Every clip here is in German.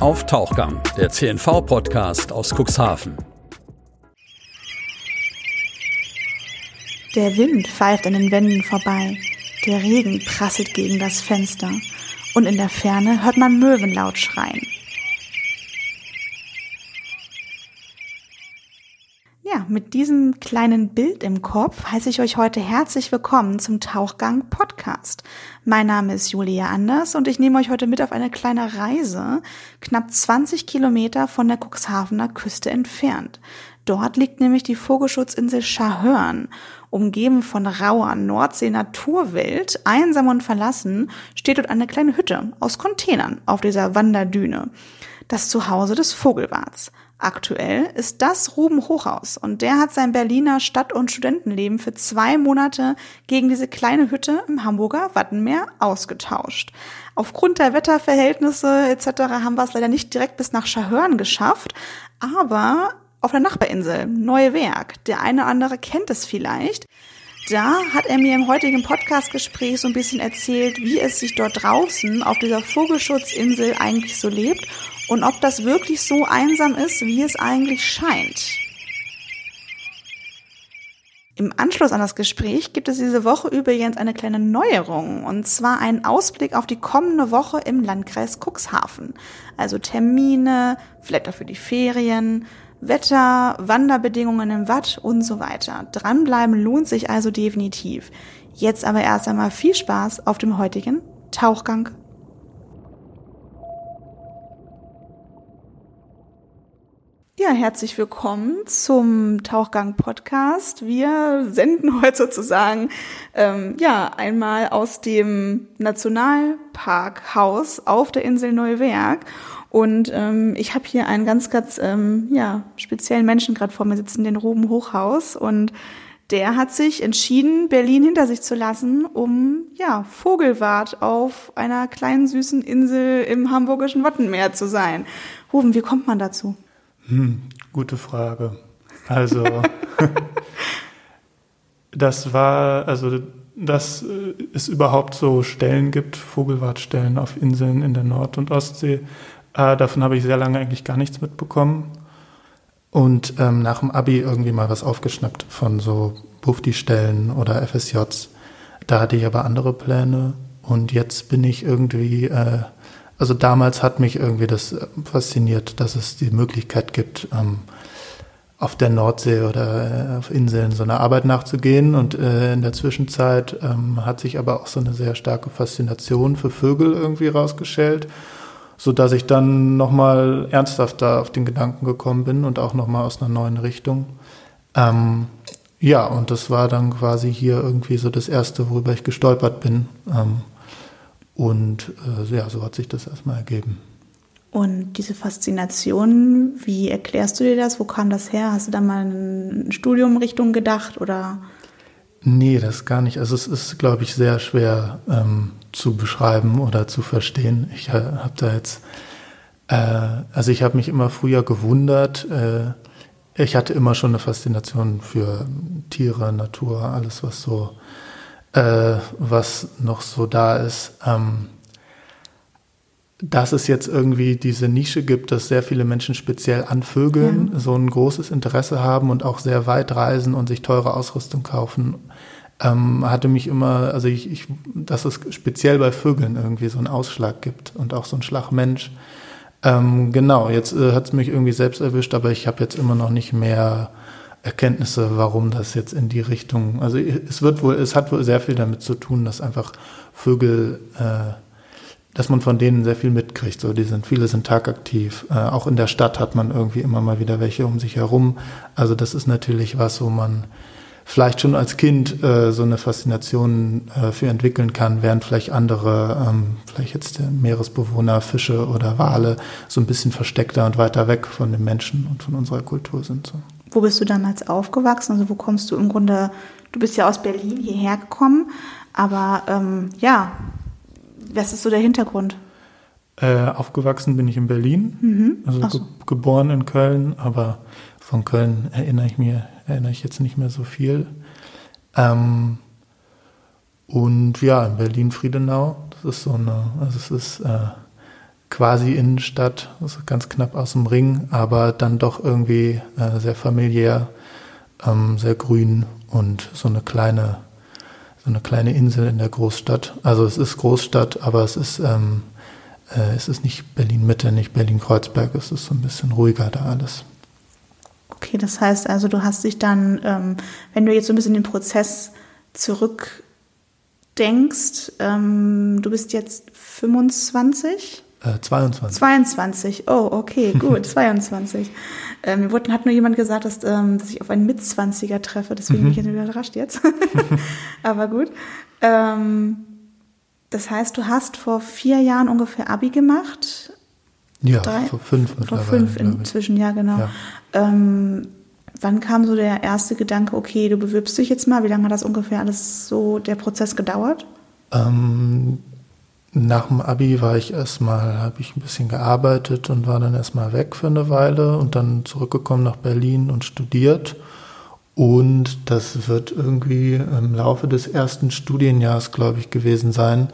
auf Tauchgang, der CNV-Podcast aus Cuxhaven. Der Wind pfeift an den Wänden vorbei, der Regen prasselt gegen das Fenster und in der Ferne hört man Möwen laut schreien. Ja, mit diesem kleinen Bild im Kopf heiße ich euch heute herzlich willkommen zum Tauchgang Podcast. Mein Name ist Julia Anders und ich nehme euch heute mit auf eine kleine Reise, knapp 20 Kilometer von der Cuxhavener Küste entfernt. Dort liegt nämlich die Vogelschutzinsel Schahörn. Umgeben von rauer Nordsee-Naturwelt, einsam und verlassen, steht dort eine kleine Hütte aus Containern auf dieser Wanderdüne. Das Zuhause des Vogelwarts. Aktuell ist das Ruben Hochhaus und der hat sein Berliner Stadt- und Studentenleben für zwei Monate gegen diese kleine Hütte im Hamburger Wattenmeer ausgetauscht. Aufgrund der Wetterverhältnisse etc. haben wir es leider nicht direkt bis nach Schahörn geschafft, aber auf der Nachbarinsel, Neue Werk, der eine oder andere kennt es vielleicht. Da hat er mir im heutigen Podcastgespräch so ein bisschen erzählt, wie es sich dort draußen auf dieser Vogelschutzinsel eigentlich so lebt und ob das wirklich so einsam ist, wie es eigentlich scheint. Im Anschluss an das Gespräch gibt es diese Woche übrigens eine kleine Neuerung und zwar einen Ausblick auf die kommende Woche im Landkreis Cuxhaven. Also Termine, auch für die Ferien, Wetter, Wanderbedingungen im Watt und so weiter. Dranbleiben lohnt sich also definitiv. Jetzt aber erst einmal viel Spaß auf dem heutigen Tauchgang. Ja, herzlich willkommen zum Tauchgang Podcast. Wir senden heute sozusagen ähm, ja einmal aus dem Nationalparkhaus auf der Insel Neuwerk und ähm, ich habe hier einen ganz, ganz ähm, ja, speziellen Menschen gerade vor mir sitzen, den Ruben Hochhaus. Und der hat sich entschieden, Berlin hinter sich zu lassen, um ja, Vogelwart auf einer kleinen süßen Insel im hamburgischen Wattenmeer zu sein. Ruben, wie kommt man dazu? Hm, gute Frage. Also, das war, also, dass es überhaupt so Stellen gibt, Vogelwartstellen auf Inseln in der Nord- und Ostsee, äh, davon habe ich sehr lange eigentlich gar nichts mitbekommen. Und ähm, nach dem Abi irgendwie mal was aufgeschnappt von so Bufti-Stellen oder FSJs. Da hatte ich aber andere Pläne. Und jetzt bin ich irgendwie, äh, also damals hat mich irgendwie das äh, fasziniert, dass es die Möglichkeit gibt, ähm, auf der Nordsee oder äh, auf Inseln so einer Arbeit nachzugehen. Und äh, in der Zwischenzeit ähm, hat sich aber auch so eine sehr starke Faszination für Vögel irgendwie rausgestellt so dass ich dann nochmal ernsthafter auf den Gedanken gekommen bin und auch nochmal aus einer neuen Richtung. Ähm, ja, und das war dann quasi hier irgendwie so das Erste, worüber ich gestolpert bin. Ähm, und äh, ja, so hat sich das erstmal ergeben. Und diese Faszination, wie erklärst du dir das? Wo kam das her? Hast du da mal ein Studium Richtung gedacht oder? Nee, das gar nicht. Also es ist, glaube ich, sehr schwer ähm, zu beschreiben oder zu verstehen. Ich habe da jetzt, äh, also ich habe mich immer früher gewundert. Äh, ich hatte immer schon eine Faszination für Tiere, Natur, alles was so, äh, was noch so da ist. Ähm, dass es jetzt irgendwie diese Nische gibt, dass sehr viele Menschen speziell an Vögeln ja. so ein großes Interesse haben und auch sehr weit reisen und sich teure Ausrüstung kaufen, ähm, hatte mich immer, also ich, ich, dass es speziell bei Vögeln irgendwie so einen Ausschlag gibt und auch so einen Schlagmensch. Ähm, genau, jetzt äh, hat es mich irgendwie selbst erwischt, aber ich habe jetzt immer noch nicht mehr Erkenntnisse, warum das jetzt in die Richtung, also es wird wohl, es hat wohl sehr viel damit zu tun, dass einfach Vögel äh, dass man von denen sehr viel mitkriegt. So, die sind, viele sind tagaktiv. Äh, auch in der Stadt hat man irgendwie immer mal wieder welche um sich herum. Also das ist natürlich was, wo man vielleicht schon als Kind äh, so eine Faszination äh, für entwickeln kann, während vielleicht andere, ähm, vielleicht jetzt der Meeresbewohner, Fische oder Wale so ein bisschen versteckter und weiter weg von den Menschen und von unserer Kultur sind. So. Wo bist du damals aufgewachsen? Also wo kommst du im Grunde, du bist ja aus Berlin hierher gekommen, aber ähm, ja, was ist so der Hintergrund? Äh, aufgewachsen bin ich in Berlin, mhm. also so. ge geboren in Köln, aber von Köln erinnere ich mir erinnere ich jetzt nicht mehr so viel. Ähm, und ja, in Berlin-Friedenau, das ist so eine, also es ist äh, quasi Innenstadt, also ganz knapp aus dem Ring, aber dann doch irgendwie äh, sehr familiär, ähm, sehr grün und so eine kleine, so eine kleine Insel in der Großstadt. Also es ist Großstadt, aber es ist, ähm, äh, es ist nicht Berlin-Mitte, nicht Berlin-Kreuzberg, es ist so ein bisschen ruhiger da alles. Okay, das heißt also, du hast dich dann, ähm, wenn du jetzt so ein bisschen den Prozess zurückdenkst, ähm, du bist jetzt 25? Äh, 22. 22, oh, okay, gut, 22. Ähm, mir wurde, hat nur jemand gesagt, dass, ähm, dass ich auf einen Mitzwanziger treffe, deswegen bin ich jetzt überrascht jetzt. Aber gut. Ähm, das heißt, du hast vor vier Jahren ungefähr Abi gemacht. Ja, Drei- vor fünf Vor fünf inzwischen, ja, genau. Ja. Ähm, wann kam so der erste Gedanke, okay, du bewirbst dich jetzt mal? Wie lange hat das ungefähr alles so, der Prozess gedauert? Ähm, nach dem Abi war ich erstmal, habe ich ein bisschen gearbeitet und war dann erstmal weg für eine Weile und dann zurückgekommen nach Berlin und studiert. Und das wird irgendwie im Laufe des ersten Studienjahres, glaube ich, gewesen sein.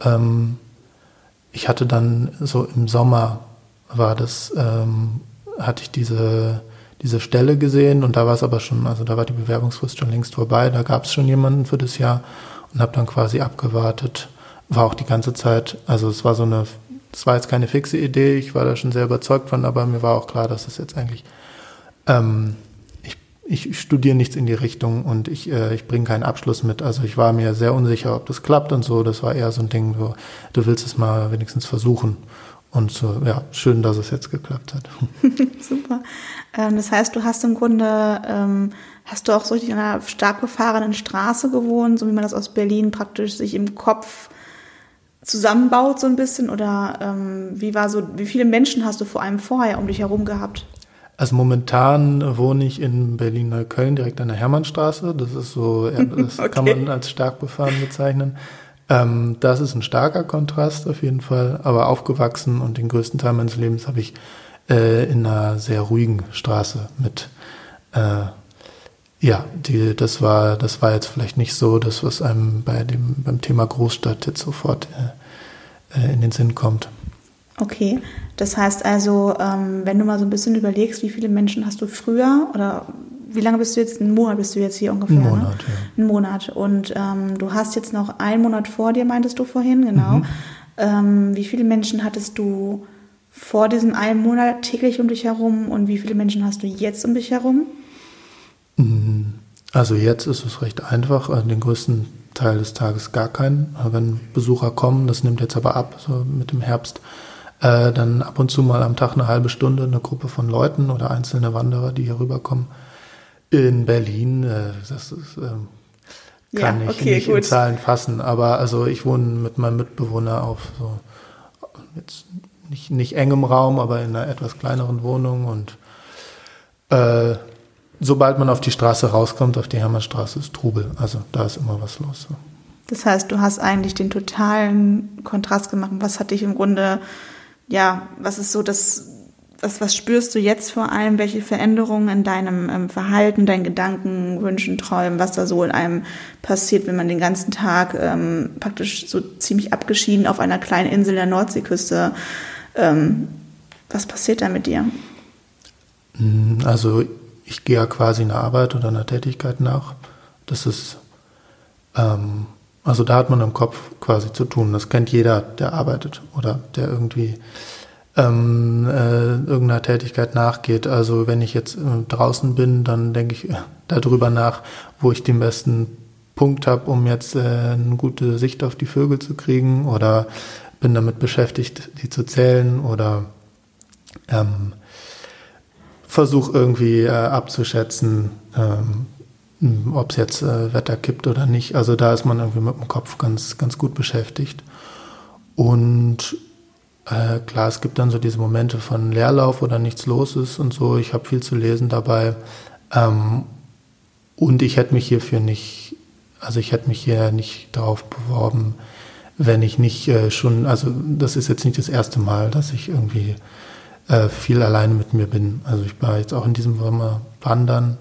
Ähm, ich hatte dann so im Sommer war das, ähm, hatte ich diese, diese Stelle gesehen und da war es aber schon, also da war die Bewerbungsfrist schon längst vorbei, da gab es schon jemanden für das Jahr und habe dann quasi abgewartet. War auch die ganze Zeit, also es war so eine, es war jetzt keine fixe Idee, ich war da schon sehr überzeugt von, aber mir war auch klar, dass es jetzt eigentlich, ähm, ich, ich studiere nichts in die Richtung und ich, äh, ich bringe keinen Abschluss mit. Also ich war mir sehr unsicher, ob das klappt und so. Das war eher so ein Ding, so, du willst es mal wenigstens versuchen. Und so, ja, schön, dass es jetzt geklappt hat. Super. Ähm, das heißt, du hast im Grunde, ähm, hast du auch so richtig in einer stark befahrenen Straße gewohnt, so wie man das aus Berlin praktisch sich im Kopf zusammenbaut so ein bisschen? Oder ähm, wie war so, wie viele Menschen hast du vor allem vorher um dich herum gehabt? Also momentan wohne ich in Berlin-Neukölln, direkt an der Hermannstraße. Das ist so, das kann Okay. man als stark befahren bezeichnen. Ähm, das ist ein starker Kontrast auf jeden Fall, aber aufgewachsen und den größten Teil meines Lebens habe ich äh, in einer sehr ruhigen Straße mit äh, ja, die, das war, das war jetzt vielleicht nicht so das, was einem bei dem, beim Thema Großstadt jetzt sofort äh, äh, in den Sinn kommt. Okay, das heißt also, ähm, wenn du mal so ein bisschen überlegst, wie viele Menschen hast du früher oder wie lange bist du jetzt? Einen Monat bist du jetzt hier ungefähr? Ein Monat, ne? ja. Ein Monat. Und ähm, du hast jetzt noch einen Monat vor dir, meintest du vorhin, genau. Mhm. Ähm, wie viele Menschen hattest du vor diesem einen Monat täglich um dich herum und wie viele Menschen hast du jetzt um dich herum? Also jetzt ist es recht einfach, den größten Teil des Tages gar keinen. Wenn Besucher kommen, das nimmt jetzt aber ab, so mit dem Herbst, äh, dann ab und zu mal am Tag eine halbe Stunde eine Gruppe von Leuten oder einzelne Wanderer, die hier rüberkommen. In Berlin, äh, das ist, ähm, kann Ja, ich okay, nicht in gut. Zahlen fassen, aber also ich wohne mit meinem Mitbewohner auf so jetzt nicht, nicht engem Raum, aber in einer etwas kleineren Wohnung und äh, sobald man auf die Straße rauskommt, auf die Hermannstraße, ist Trubel. Also da ist immer was los. Das heißt, du hast eigentlich den totalen Kontrast gemacht. Was hat dich im Grunde, ja, was ist so das, das was spürst du jetzt vor allem? Welche Veränderungen in deinem ähm, Verhalten, deinen Gedanken, Wünschen, Träumen, was da so in einem passiert, wenn man den ganzen Tag ähm, praktisch so ziemlich abgeschieden auf einer kleinen Insel der Nordseeküste, ähm, was passiert da mit dir? Also ich gehe ja quasi einer Arbeit oder einer Tätigkeit nach. Das ist, ähm, also da hat man im Kopf quasi zu tun. Das kennt jeder, der arbeitet oder der irgendwie ähm, äh, irgendeiner Tätigkeit nachgeht. Also wenn ich jetzt äh, draußen bin, dann denke ich äh, darüber nach, wo ich den besten Punkt habe, um jetzt äh, eine gute Sicht auf die Vögel zu kriegen oder bin damit beschäftigt, die zu zählen oder ähm, versuche irgendwie äh, abzuschätzen, ähm, ob es jetzt äh, Wetter kippt oder nicht. Also da ist man irgendwie mit dem Kopf ganz, ganz gut beschäftigt. Und äh, klar, es gibt dann so diese Momente von Leerlauf oder nichts los ist und so. Ich habe viel zu lesen dabei. Ähm, und ich hätte mich hierfür nicht, also ich hätte mich hier nicht darauf beworben, wenn ich nicht äh, schon, also das ist jetzt nicht das erste Mal, dass ich irgendwie äh, viel alleine mit mir bin. Also ich war jetzt auch in diesem Sommer wandern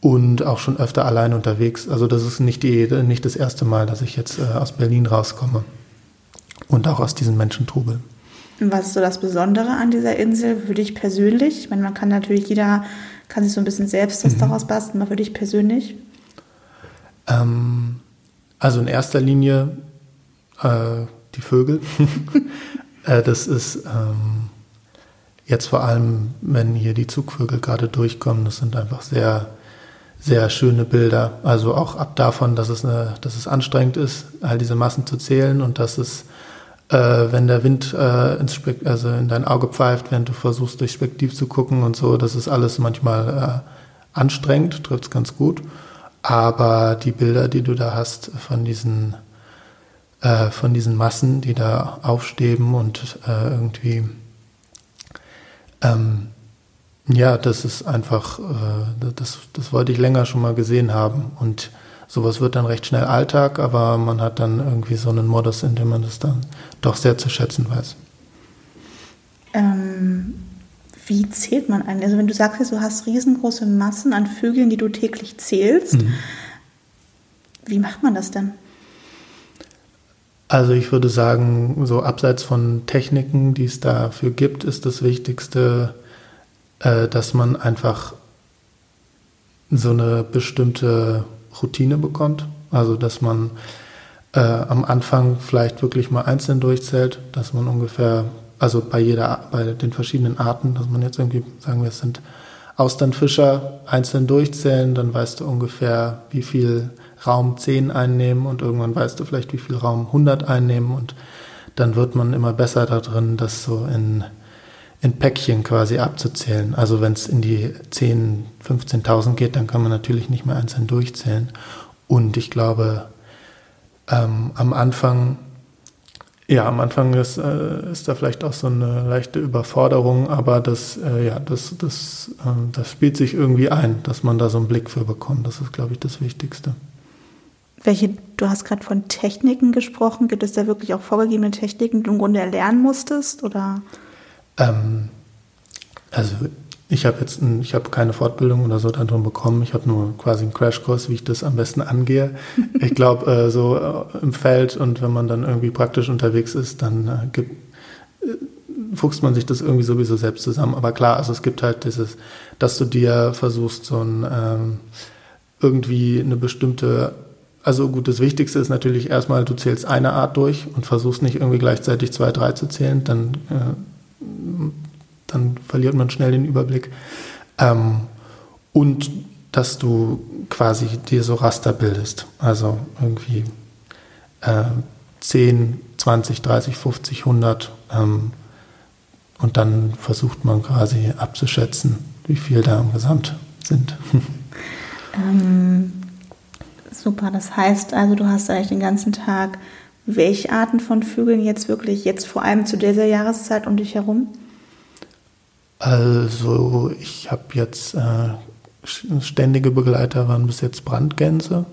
und auch schon öfter alleine unterwegs. Also das ist nicht, die, nicht das erste Mal, dass ich jetzt äh, aus Berlin rauskomme und auch aus diesem Menschentrubel. Und was ist so das Besondere an dieser Insel für dich persönlich? Ich meine, man kann natürlich, jeder kann sich so ein bisschen selbst was mhm. daraus basteln, aber für dich persönlich? Ähm, also in erster Linie äh, die Vögel. äh, das ist ähm, jetzt vor allem, wenn hier die Zugvögel gerade durchkommen, das sind einfach sehr, sehr schöne Bilder. Also auch ab davon, dass es, eine, dass es anstrengend ist, all diese Massen zu zählen und dass es, äh, wenn der Wind äh, ins Spek also in dein Auge pfeift, wenn du versuchst, durch Spektiv zu gucken und so, das ist alles manchmal äh, anstrengend, trifft es ganz gut. Aber die Bilder, die du da hast von diesen äh, von diesen Massen, die da aufsteben und äh, irgendwie, ähm, ja, das ist einfach, äh, das, das wollte ich länger schon mal gesehen haben und sowas wird dann recht schnell Alltag, aber man hat dann irgendwie so einen Modus, in dem man das dann doch sehr zu schätzen weiß. Ähm, wie zählt man eigentlich? Also wenn du sagst, du hast riesengroße Massen an Vögeln, die du täglich zählst, mhm. wie macht man das denn? Also ich würde sagen, so abseits von Techniken, die es dafür gibt, ist das Wichtigste, äh, dass man einfach so eine bestimmte Routine bekommt. Also dass man äh, am Anfang vielleicht wirklich mal einzeln durchzählt, dass man ungefähr, also bei jeder, bei den verschiedenen Arten, dass man jetzt irgendwie, sagen wir, es sind Austernfischer einzeln durchzählen, dann weißt du ungefähr, wie viel Raum 10 einnehmen und irgendwann weißt du vielleicht, wie viel Raum 100 einnehmen und dann wird man immer besser da drin, das so in, in Päckchen quasi abzuzählen. Also wenn es in die 10, 15.000 geht, dann kann man natürlich nicht mehr einzeln durchzählen. Und ich glaube, ähm, am Anfang, ja, am Anfang ist, äh, ist da vielleicht auch so eine leichte Überforderung, aber das, äh, ja, das, das, äh, das spielt sich irgendwie ein, dass man da so einen Blick für bekommt. Das ist, glaube ich, das Wichtigste. Welche, du hast gerade von Techniken gesprochen. Gibt es da wirklich auch vorgegebene Techniken, die du im Grunde erlernen musstest? Oder? Ähm, also ich habe jetzt ein, ich habe keine Fortbildung oder so darin bekommen. Ich habe nur quasi einen Crashkurs, wie ich das am besten angehe. Ich glaube, äh, so äh, im Feld und wenn man dann irgendwie praktisch unterwegs ist, dann äh, gibt, äh, fuchst man sich das irgendwie sowieso selbst zusammen. Aber klar, also es gibt halt dieses, dass du dir versuchst, so ein ähm, irgendwie eine bestimmte also gut, das Wichtigste ist natürlich erstmal, du zählst eine Art durch und versuchst nicht irgendwie gleichzeitig zwei, drei zu zählen, dann, äh, dann verliert man schnell den Überblick. Ähm, und dass du quasi dir so Raster bildest. Also irgendwie äh, 10, 20, 30, 50, 100. Ähm, und dann versucht man quasi abzuschätzen, wie viel da im Gesamt sind. Ähm, Super, das heißt also, du hast eigentlich den ganzen Tag welche Arten von Vögeln jetzt wirklich, jetzt vor allem zu dieser Jahreszeit um dich herum? Also ich habe jetzt äh, ständige Begleiter waren bis jetzt Brandgänse.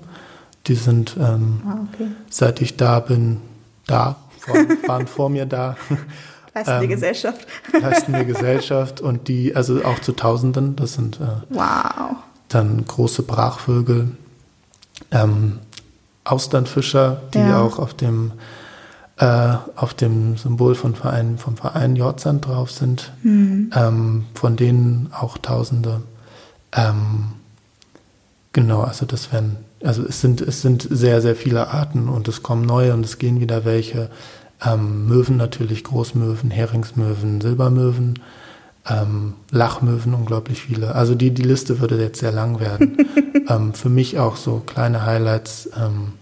Die sind, ähm, ah, okay. seit ich da bin, da, vor, waren vor mir da. Leisten ähm, Gesellschaft. leisten mir Gesellschaft und die, also auch zu Tausenden, das sind äh, wow. dann große Brachvögel, ähm, Austernfischer, die ja. auch auf dem, äh, auf dem Symbol von Verein, vom Verein Jordsand drauf sind, mhm. ähm, von denen auch Tausende. Ähm, genau, also das werden, also es sind, es sind sehr, sehr viele Arten und es kommen neue und es gehen wieder welche. Ähm, Möwen natürlich, Großmöwen, Heringsmöwen, Silbermöwen ähm, Lachmöwen unglaublich viele. Also die, die Liste würde jetzt sehr lang werden. ähm, für mich auch so kleine Highlights, ähm,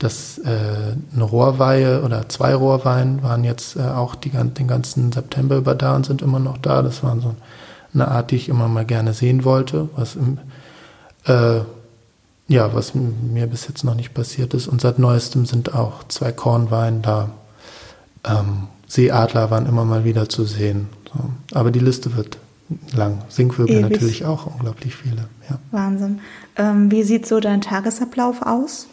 dass äh, eine Rohrweihe oder zwei Rohrweihen waren jetzt äh, auch die, den ganzen September über da und sind immer noch da. Das war so eine Art, die ich immer mal gerne sehen wollte, was im, äh, ja, was mir bis jetzt noch nicht passiert ist. Und seit neuestem sind auch zwei Kornweinen da. Ähm, Seeadler waren immer mal wieder zu sehen. So. Aber die Liste wird lang. Singvögel Ewig. natürlich auch unglaublich viele. Ja. Wahnsinn. Ähm, wie sieht so dein Tagesablauf aus?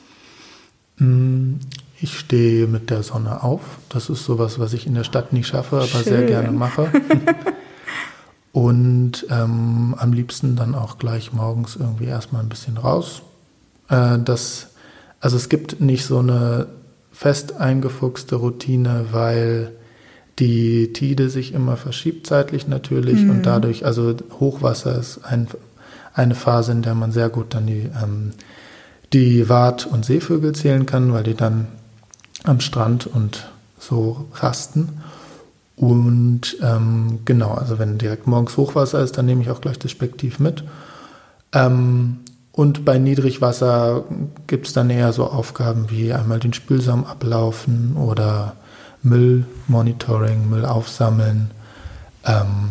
Ich stehe mit der Sonne auf. Das ist sowas, was ich in der Stadt nicht schaffe, aber Schön. sehr gerne mache. Und ähm, am liebsten dann auch gleich morgens irgendwie erstmal ein bisschen raus. Äh, das, also es gibt nicht so eine fest eingefuchste Routine, weil die Tide sich immer verschiebt zeitlich natürlich mhm. und dadurch, also Hochwasser ist ein, eine Phase, in der man sehr gut dann die, ähm, die Wart- und Seevögel zählen kann, weil die dann am Strand und so rasten. Und ähm, genau, also wenn direkt morgens Hochwasser ist, dann nehme ich auch gleich das Spektiv mit. Ähm, und bei Niedrigwasser gibt es dann eher so Aufgaben wie einmal den Spülsaum ablaufen oder Müllmonitoring, Müll aufsammeln. Ähm,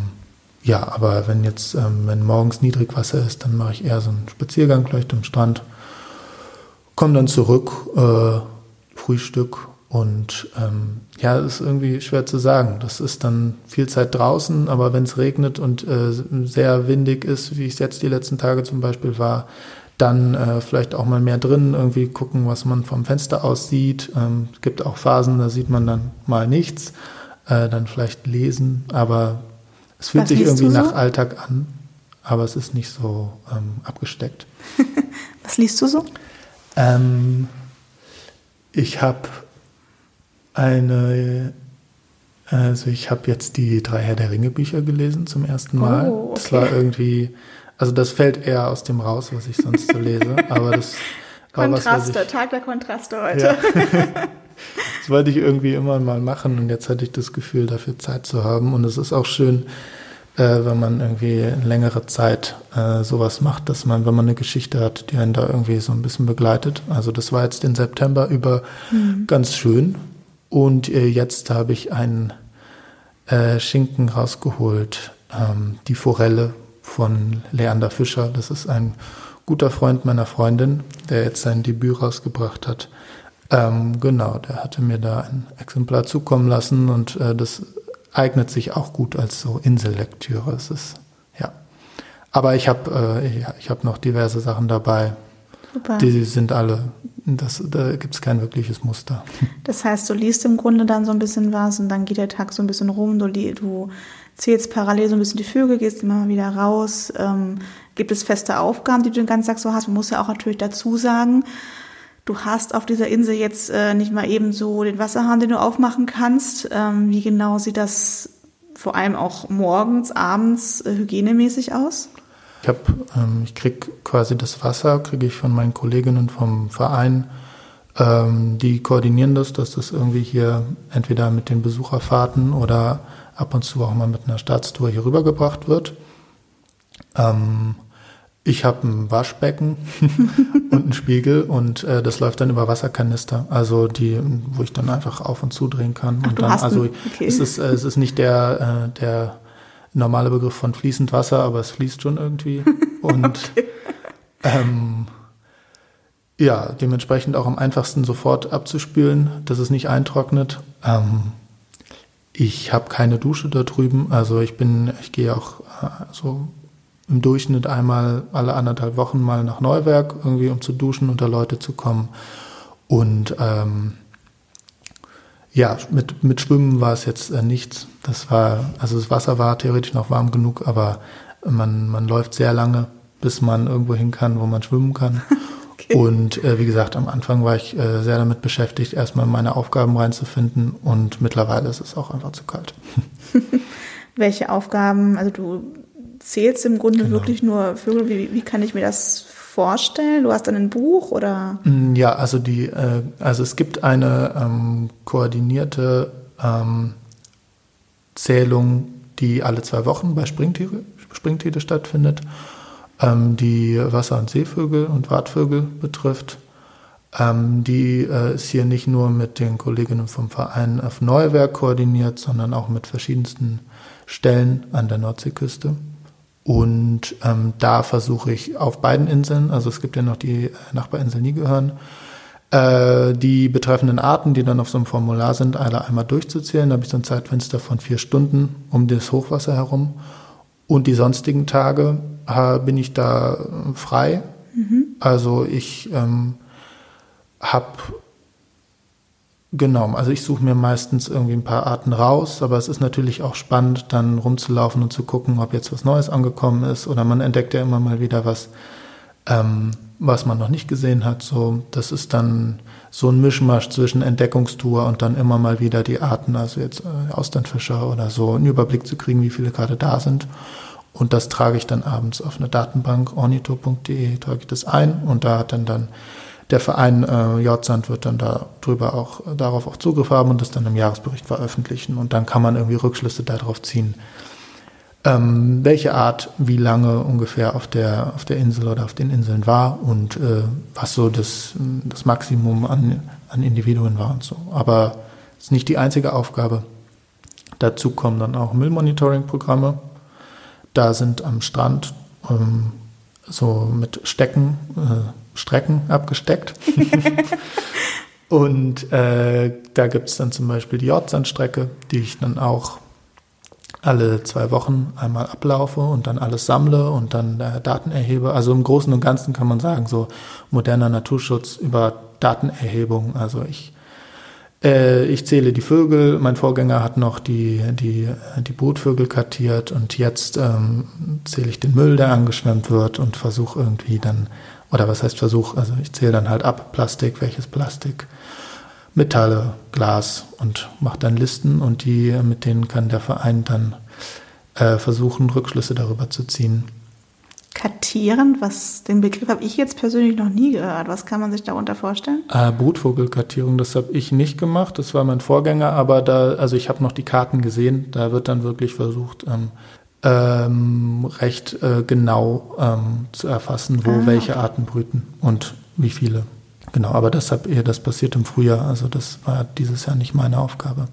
ja, aber wenn jetzt, ähm, wenn morgens Niedrigwasser ist, dann mache ich eher so einen Spaziergang gleich am Strand, komme dann zurück, äh, Frühstück und ähm, ja, ist irgendwie schwer zu sagen. Das ist dann viel Zeit draußen, aber wenn es regnet und äh, sehr windig ist, wie es jetzt die letzten Tage zum Beispiel war, dann äh, vielleicht auch mal mehr drin, irgendwie gucken, was man vom Fenster aus sieht. Ähm, es gibt auch Phasen, da sieht man dann mal nichts, äh, dann vielleicht lesen, aber es fühlt was sich irgendwie so? nach Alltag an, aber es ist nicht so ähm, abgesteckt. was liest du so? Ähm, ich habe eine, also ich habe jetzt die drei Herr der Ringe Bücher gelesen zum ersten Mal. Oh, okay. Das war irgendwie also das fällt eher aus dem raus, was ich sonst so lese. Aber das Kontraste, was, ich, Tag der Kontraste heute. Ja. das wollte ich irgendwie immer mal machen und jetzt hatte ich das Gefühl, dafür Zeit zu haben. Und es ist auch schön, äh, wenn man irgendwie längere Zeit äh, sowas macht, dass man, wenn man eine Geschichte hat, die einen da irgendwie so ein bisschen begleitet. Also das war jetzt den September über mhm. ganz schön. Und äh, jetzt habe ich einen äh, Schinken rausgeholt, ähm, die Forelle von Leander Fischer. Das ist ein guter Freund meiner Freundin, der jetzt sein Debüt rausgebracht hat. Ähm, genau, der hatte mir da ein Exemplar zukommen lassen und äh, das eignet sich auch gut als so Insellektüre. Es ist, ja. Aber ich habe äh, ja, ich hab noch diverse Sachen dabei. Super. Die sind alle, das, da gibt es kein wirkliches Muster. Das heißt, du liest im Grunde dann so ein bisschen was und dann geht der Tag so ein bisschen rum, du, du zählst parallel so ein bisschen die Vögel, gehst immer mal wieder raus. Ähm, gibt es feste Aufgaben, die du den ganzen Tag so hast? Man muss ja auch natürlich dazu sagen, du hast auf dieser Insel jetzt äh, nicht mal eben so den Wasserhahn, den du aufmachen kannst. Ähm, wie genau sieht das vor allem auch morgens, abends äh, hygienemäßig aus? Ich habe, ähm, ich kriege quasi das Wasser, kriege ich von meinen Kolleginnen vom Verein. Ähm, die koordinieren das, dass das irgendwie hier entweder mit den Besucherfahrten oder ab und zu auch mal mit einer Staatstour hier rübergebracht wird. Ähm, ich habe ein Waschbecken und einen Spiegel und äh, das läuft dann über Wasserkanister, also die, wo ich dann einfach auf und zu drehen kann. Ach, und dann, also okay. es ist äh, es ist nicht der äh, der normale Begriff von fließend Wasser, aber es fließt schon irgendwie und okay. ähm, ja dementsprechend auch am einfachsten sofort abzuspülen, dass es nicht eintrocknet. Ähm, ich habe keine Dusche da drüben, also ich bin, ich gehe auch äh, so im Durchschnitt einmal alle anderthalb Wochen mal nach Neuwerk, irgendwie um zu duschen, unter Leute zu kommen. Und ähm, ja, mit, mit Schwimmen war es jetzt äh, nichts. Das war, also das Wasser war theoretisch noch warm genug, aber man, man läuft sehr lange, bis man irgendwo hin kann, wo man schwimmen kann. Okay. Und äh, wie gesagt, am Anfang war ich äh, sehr damit beschäftigt, erstmal meine Aufgaben reinzufinden und mittlerweile ist es auch einfach zu kalt. Welche Aufgaben, also du zählst im Grunde genau. wirklich nur Vögel, wie, wie kann ich mir das vorstellen? Du hast dann ein Buch oder? Mm, ja, also die, äh, also es gibt eine ähm, koordinierte ähm, Zählung, die alle zwei Wochen bei Springtiere, Springtiere stattfindet ähm, die Wasser- und Seevögel und Wartvögel betrifft. Ähm, die äh, ist hier nicht nur mit den Kolleginnen vom Verein auf Neuwerk koordiniert, sondern auch mit verschiedensten Stellen an der Nordseeküste. Und ähm, da versuche ich auf beiden Inseln, also es gibt ja noch die Nachbarinsel Niegehörn, äh, die betreffenden Arten, die dann auf so einem Formular sind, alle einmal durchzuzählen. Da habe ich so ein Zeitfenster von vier Stunden um das Hochwasser herum. Und die sonstigen Tage äh, bin ich da frei. Mhm. Also ich ähm, habe Genau, also ich suche mir meistens irgendwie ein paar Arten raus, aber es ist natürlich auch spannend, dann rumzulaufen und zu gucken, ob jetzt was Neues angekommen ist oder man entdeckt ja immer mal wieder was Ähm, was man noch nicht gesehen hat, so, das ist dann so ein Mischmasch zwischen Entdeckungstour und dann immer mal wieder die Arten, also jetzt äh, Austernfischer oder so, einen Überblick zu kriegen, wie viele gerade da sind. Und das trage ich dann abends auf eine Datenbank, ornito.de, trage ich das ein und da hat dann dann der Verein äh, Jordsand wird dann darüber auch, darauf auch Zugriff haben und das dann im Jahresbericht veröffentlichen. Und dann kann man irgendwie Rückschlüsse darauf ziehen, ähm, welche Art wie lange ungefähr auf der, auf der Insel oder auf den Inseln war und äh, was so das, das Maximum an, an Individuen war und so. Aber es ist nicht die einzige Aufgabe. Dazu kommen dann auch Müllmonitoring-Programme. Da sind am Strand ähm, so mit Stecken, äh, Strecken abgesteckt. und äh, da gibt es dann zum Beispiel die Jordsandstrecke, die ich dann auch alle zwei Wochen einmal ablaufe und dann alles sammle und dann äh, Daten erhebe. Also im Großen und Ganzen kann man sagen, so moderner Naturschutz über Datenerhebung. Also ich, äh, ich zähle die Vögel, mein Vorgänger hat noch die, die, die Brutvögel kartiert und jetzt ähm, zähle ich den Müll, der angeschwemmt wird und versuche irgendwie dann, oder was heißt Versuch, also ich zähle dann halt ab Plastik, welches Plastik Metalle, Glas und macht dann Listen und die, mit denen kann der Verein dann äh, versuchen, Rückschlüsse darüber zu ziehen. Kartieren, was den Begriff habe ich jetzt persönlich noch nie gehört. Was kann man sich darunter vorstellen? Äh, Brutvogelkartierung, das habe ich nicht gemacht, das war mein Vorgänger, aber da, also ich habe noch die Karten gesehen, da wird dann wirklich versucht, ähm, ähm, recht äh, genau ähm, zu erfassen, wo ah, welche Arten brüten und wie viele. Genau, aber deshalb eher, das passiert im Frühjahr. Also das war dieses Jahr nicht meine Aufgabe.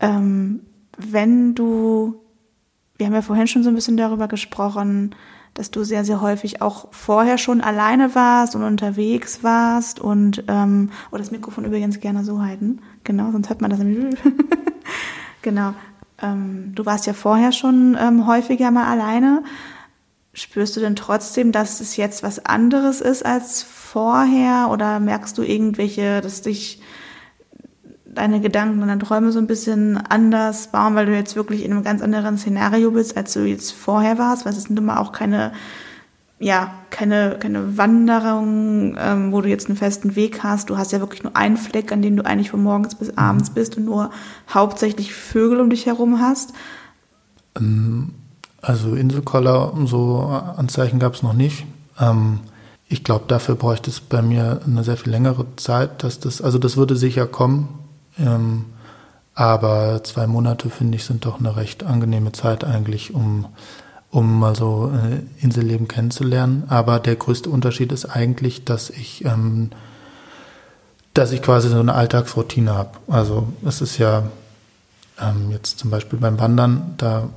Ähm, wenn du, wir haben ja vorhin schon so ein bisschen darüber gesprochen, dass du sehr, sehr häufig auch vorher schon alleine warst und unterwegs warst und, ähm, oh, das Mikrofon übrigens gerne so halten. Genau, sonst hört man das nämlich. genau. Ähm, du warst ja vorher schon ähm, häufiger mal alleine. Spürst du denn trotzdem, dass es jetzt was anderes ist als vorher oder merkst du irgendwelche, dass dich deine Gedanken und deine Träume so ein bisschen anders bauen, weil du jetzt wirklich in einem ganz anderen Szenario bist, als du jetzt vorher warst, weil es sind immer auch keine, ja, keine, keine Wanderung, ähm, wo du jetzt einen festen Weg hast. Du hast ja wirklich nur einen Fleck, an dem du eigentlich von morgens bis mhm. abends bist und nur hauptsächlich Vögel um dich herum hast. Ähm, also Inselkoller und so Anzeichen gab es noch nicht. Ähm, ich glaube, dafür bräuchte es bei mir eine sehr viel längere Zeit, dass das, also das würde sicher kommen. Ähm, aber zwei Monate, finde ich, sind doch eine recht angenehme Zeit eigentlich, um, um mal so äh, Inselleben kennenzulernen. Aber der größte Unterschied ist eigentlich, dass ich, ähm, dass ich quasi so eine Alltagsroutine habe. Also es ist ja ähm, jetzt zum Beispiel beim Wandern, da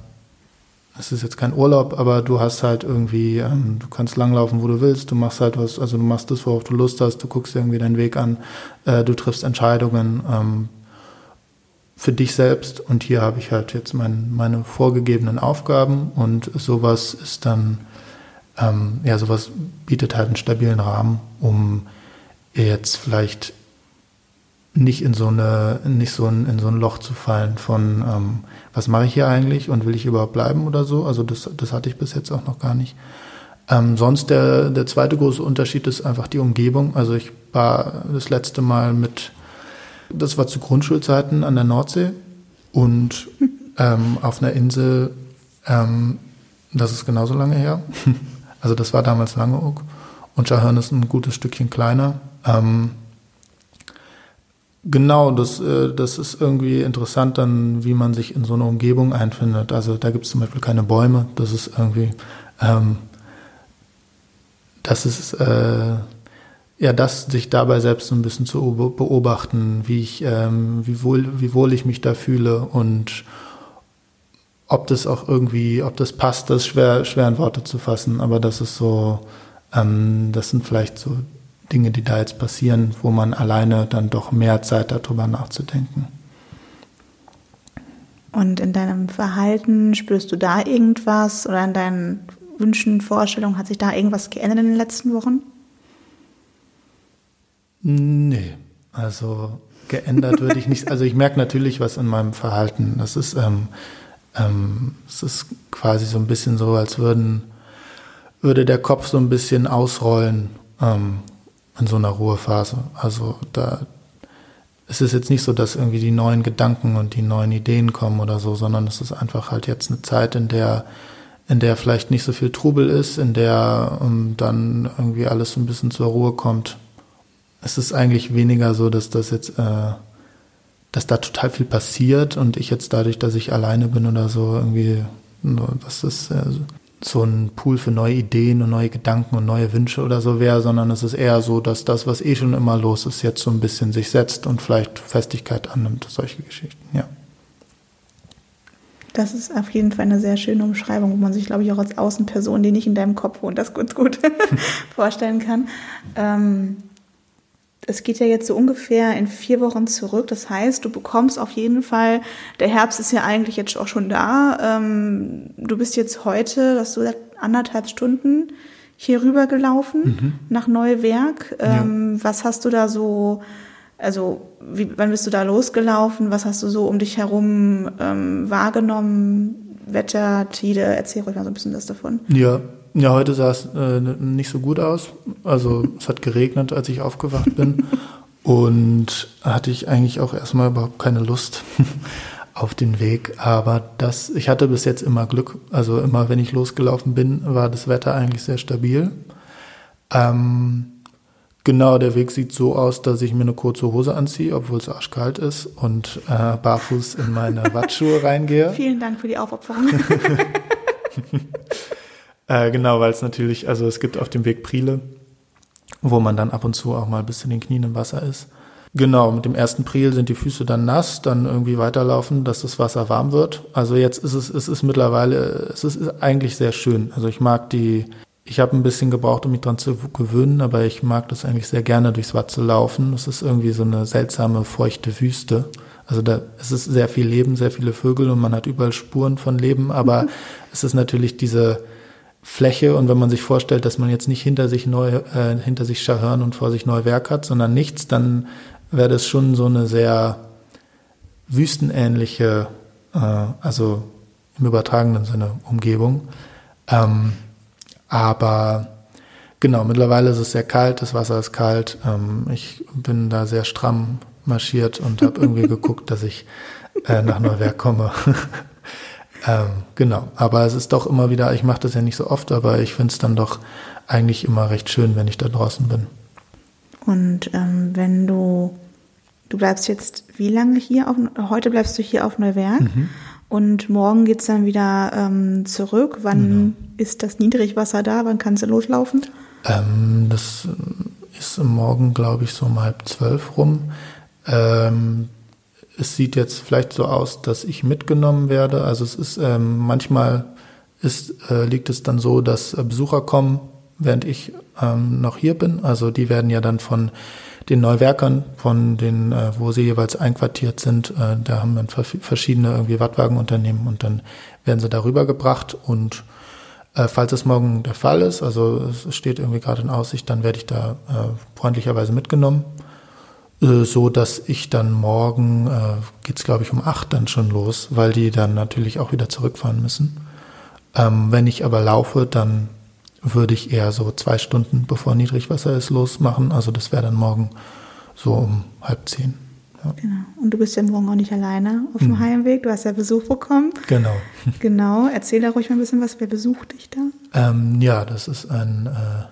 es ist jetzt kein Urlaub, aber du hast halt irgendwie, ähm, du kannst langlaufen, wo du willst, du machst halt was, also du machst das, worauf du Lust hast, du guckst irgendwie deinen Weg an, äh, du triffst Entscheidungen ähm, für dich selbst und hier habe ich halt jetzt mein, meine vorgegebenen Aufgaben und sowas ist dann, ähm, ja, sowas bietet halt einen stabilen Rahmen, um jetzt vielleicht nicht in so eine, nicht so ein, in so ein Loch zu fallen von, ähm, was mache ich hier eigentlich und will ich überhaupt bleiben oder so. Also das, das hatte ich bis jetzt auch noch gar nicht. Ähm, sonst der, der zweite große Unterschied ist einfach die Umgebung. Also ich war das letzte Mal mit, das war zu Grundschulzeiten an der Nordsee und ähm, auf einer Insel, ähm, das ist genauso lange her. Also das war damals Langeoog und Schahörn ist ein gutes Stückchen kleiner. Ähm, Genau, das, äh, das ist irgendwie interessant dann, wie man sich in so eine Umgebung einfindet. Also da gibt es zum Beispiel keine Bäume. Das ist irgendwie, ähm, das ist äh, ja das, sich dabei selbst so ein bisschen zu beobachten, wie ich, ähm, wie wohl, wie wohl ich mich da fühle und ob das auch irgendwie, ob das passt, das ist schwer, schwer in Worte zu fassen, aber das ist so, ähm, das sind vielleicht so Dinge, die da jetzt passieren, wo man alleine dann doch mehr Zeit hat, darüber nachzudenken. Und in deinem Verhalten spürst du da irgendwas oder in deinen Wünschen, Vorstellungen, hat sich da irgendwas geändert in den letzten Wochen? Nee, also geändert würde ich nicht. Also ich merke natürlich was in meinem Verhalten. Das ist, ähm, ähm, es ist quasi so ein bisschen so, als würden würde der Kopf so ein bisschen ausrollen ähm, in so einer Ruhephase. Also da es ist jetzt nicht so, dass irgendwie die neuen Gedanken und die neuen Ideen kommen oder so, sondern es ist einfach halt jetzt eine Zeit, in der in der vielleicht nicht so viel Trubel ist, in der um, ähm, dann irgendwie alles so ein bisschen zur Ruhe kommt. Es ist eigentlich weniger so, dass das jetzt, äh, dass da total viel passiert und ich jetzt dadurch, dass ich alleine bin oder so, irgendwie, das ist äh, so ein Pool für neue Ideen und neue Gedanken und neue Wünsche oder so wäre, sondern es ist eher so, dass das, was eh schon immer los ist, jetzt so ein bisschen sich setzt und vielleicht Festigkeit annimmt, solche Geschichten, ja. Das ist auf jeden Fall eine sehr schöne Umschreibung, wo man sich, glaube ich, auch als Außenperson, die nicht in deinem Kopf wohnt, das ganz gut vorstellen kann. Ähm, es geht ja jetzt so ungefähr in vier Wochen zurück. Das heißt, du bekommst auf jeden Fall, der Herbst ist ja eigentlich jetzt auch schon da. Ähm, du bist jetzt heute, dass du anderthalb Stunden hier rüber gelaufen mhm. nach Neuwerk. Ähm, ja. Was hast du da so, also wie, wann bist du da losgelaufen? Was hast du so um dich herum ähm, wahrgenommen? Wetter, Tide, erzähl ruhig mal so ein bisschen das davon. Ja, ja, heute sah es äh, nicht so gut aus. Also es hat geregnet, als ich aufgewacht bin. Und hatte ich eigentlich auch erstmal überhaupt keine Lust auf den Weg. Aber das, ich hatte bis jetzt immer Glück. Also immer, wenn ich losgelaufen bin, war das Wetter eigentlich sehr stabil. Ähm, genau, der Weg sieht so aus, dass ich mir eine kurze Hose anziehe, obwohl es arschkalt ist und äh, barfuß in meine Wattschuhe reingehe. Vielen Dank für die Aufopferung. Äh, genau, weil es natürlich, also es gibt auf dem Weg Priele, wo man dann ab und zu auch mal bis in den Knien im Wasser ist. Genau, mit dem ersten Priel sind die Füße dann nass, dann irgendwie weiterlaufen, dass das Wasser warm wird. Also jetzt ist es, es ist mittlerweile, es ist eigentlich sehr schön. Also ich mag die, ich habe ein bisschen gebraucht, um mich dran zu gewöhnen, aber ich mag das eigentlich sehr gerne, durchs Wasser zu laufen. Es ist irgendwie so eine seltsame, feuchte Wüste. Also da es ist sehr viel Leben, sehr viele Vögel und man hat überall Spuren von Leben, aber es ist natürlich diese, Fläche und wenn man sich vorstellt, dass man jetzt nicht hinter sich neu, äh, hinter sich Schahörn und vor sich Neuwerk hat, sondern nichts, dann wäre das schon so eine sehr wüstenähnliche, äh, also im übertragenen Sinne Umgebung. Ähm, aber genau, mittlerweile ist es sehr kalt, das Wasser ist kalt. Ähm, ich bin da sehr stramm marschiert und habe irgendwie geguckt, dass ich äh, nach Neuwerk komme. Ähm, genau, aber es ist doch immer wieder, ich mache das ja nicht so oft, aber ich finde es dann doch eigentlich immer recht schön, wenn ich da draußen bin. Und ähm, wenn du, du bleibst jetzt wie lange hier auf, heute bleibst du hier auf Neuwerk mhm. und morgen geht es dann wieder ähm, zurück. Wann genau. ist das Niedrigwasser da? Wann kannst du loslaufen? Ähm, das ist morgen, glaube ich, so um halb zwölf rum. Ähm, es sieht jetzt vielleicht so aus, dass ich mitgenommen werde. Also es ist ähm, manchmal ist, äh, liegt es dann so, dass äh, Besucher kommen, während ich ähm, noch hier bin. Also die werden ja dann von den Neuwerkern, von den, äh, wo sie jeweils einquartiert sind, äh, da haben wir verschiedene irgendwie Wattwagenunternehmen und dann werden sie darüber gebracht und äh, falls es morgen der Fall ist, also es steht irgendwie gerade in Aussicht, dann werde ich da äh, freundlicherweise mitgenommen so dass ich dann morgen, äh, geht's glaube ich um acht dann schon los, weil die dann natürlich auch wieder zurückfahren müssen. Ähm, wenn ich aber laufe, dann würde ich eher so zwei Stunden bevor Niedrigwasser ist losmachen. Also das wäre dann morgen so um halb zehn. Ja. Genau. Und du bist ja morgen auch nicht alleine auf dem mhm. Heimweg. Du hast ja Besuch bekommen. Genau. Genau. Erzähl da ruhig mal ein bisschen was. Wer besucht dich da? Ähm, ja, das ist ein, äh,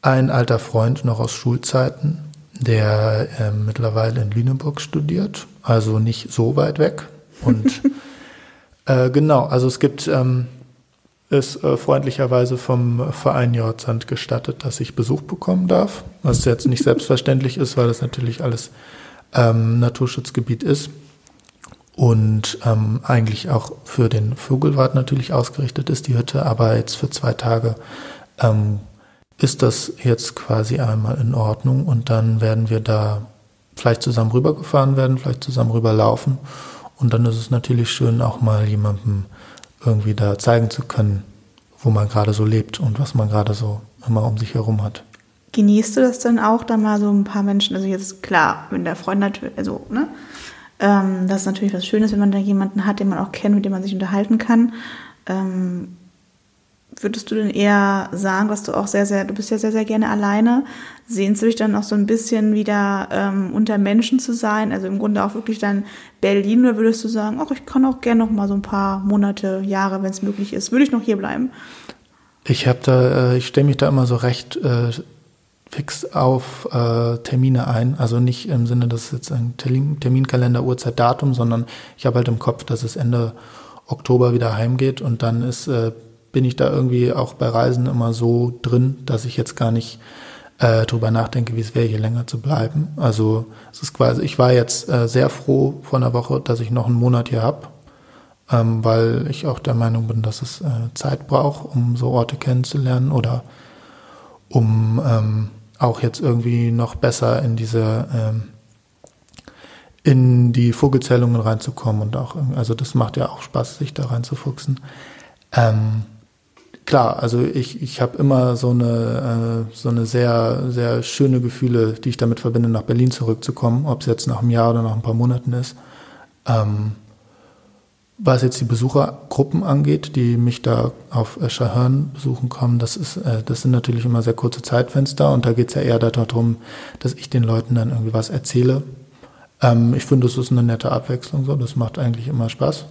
ein alter Freund noch aus Schulzeiten der äh, mittlerweile in Lüneburg studiert, also nicht so weit weg. Und äh, genau, also es gibt ähm, ist äh, freundlicherweise vom Verein Jordsand gestattet, dass ich Besuch bekommen darf, was jetzt nicht selbstverständlich ist, weil das natürlich alles ähm, Naturschutzgebiet ist und ähm, eigentlich auch für den Vogelwart natürlich ausgerichtet ist, die Hütte, aber jetzt für zwei Tage ähm, ist das jetzt quasi einmal in Ordnung und dann werden wir da vielleicht zusammen rübergefahren werden, vielleicht zusammen rüberlaufen und dann ist es natürlich schön, auch mal jemandem irgendwie da zeigen zu können, wo man gerade so lebt und was man gerade so immer um sich herum hat. Genießt du das dann auch, da mal so ein paar Menschen, also jetzt klar, wenn der Freund natürlich, also, ne, ähm, das ist natürlich was Schönes, wenn man da jemanden hat, den man auch kennt, mit dem man sich unterhalten kann. Ähm, würdest du denn eher sagen, dass du auch sehr, sehr, du bist ja sehr, sehr gerne alleine, sehnst du dich dann auch so ein bisschen wieder ähm, unter Menschen zu sein, also im Grunde auch wirklich dann Berlin, oder würdest du sagen, ach, ich kann auch gerne noch mal so ein paar Monate, Jahre, wenn es möglich ist, würde ich noch hier bleiben? Ich habe da, äh, ich stelle mich da immer so recht äh, fix auf äh, Termine ein. Also nicht im Sinne, dass es jetzt ein Termin, Terminkalender, Uhrzeit, Datum, sondern ich habe halt im Kopf, dass es Ende Oktober wieder heimgeht und dann ist, äh, bin ich da irgendwie auch bei Reisen immer so drin, dass ich jetzt gar nicht äh, drüber nachdenke, wie es wäre, hier länger zu bleiben. Also es ist quasi, ich war jetzt äh, sehr froh vor einer Woche, dass ich noch einen Monat hier habe ähm, weil ich auch der Meinung bin, dass es äh, Zeit braucht, um so Orte kennenzulernen oder um ähm, auch jetzt irgendwie noch besser in diese ähm, in die Vogelzählungen reinzukommen und auch, also das macht ja auch Spaß, sich da reinzufuchsen. Ähm, klar, also ich, ich habe immer so eine, äh, so eine sehr, sehr schöne Gefühle, die ich damit verbinde, nach Berlin zurückzukommen, ob es jetzt nach einem Jahr oder nach ein paar Monaten ist. Ähm, was jetzt die Besuchergruppen angeht, die mich da auf Schahörn besuchen kommen, das, ist, äh, das sind natürlich immer sehr kurze Zeitfenster und da geht es ja eher darum, dass ich den Leuten dann irgendwie was erzähle. Ähm, ich finde, das ist eine nette Abwechslung so, das macht eigentlich immer Spaß.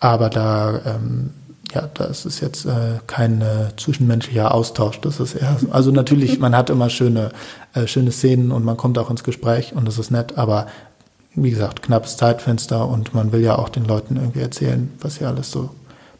Aber da, ähm, ja, das ist jetzt äh, kein äh, zwischenmenschlicher Austausch. Das ist eher, also natürlich, man hat immer schöne, äh, schöne Szenen und man kommt auch ins Gespräch und das ist nett, aber wie gesagt, knappes Zeitfenster und man will ja auch den Leuten irgendwie erzählen, was hier alles so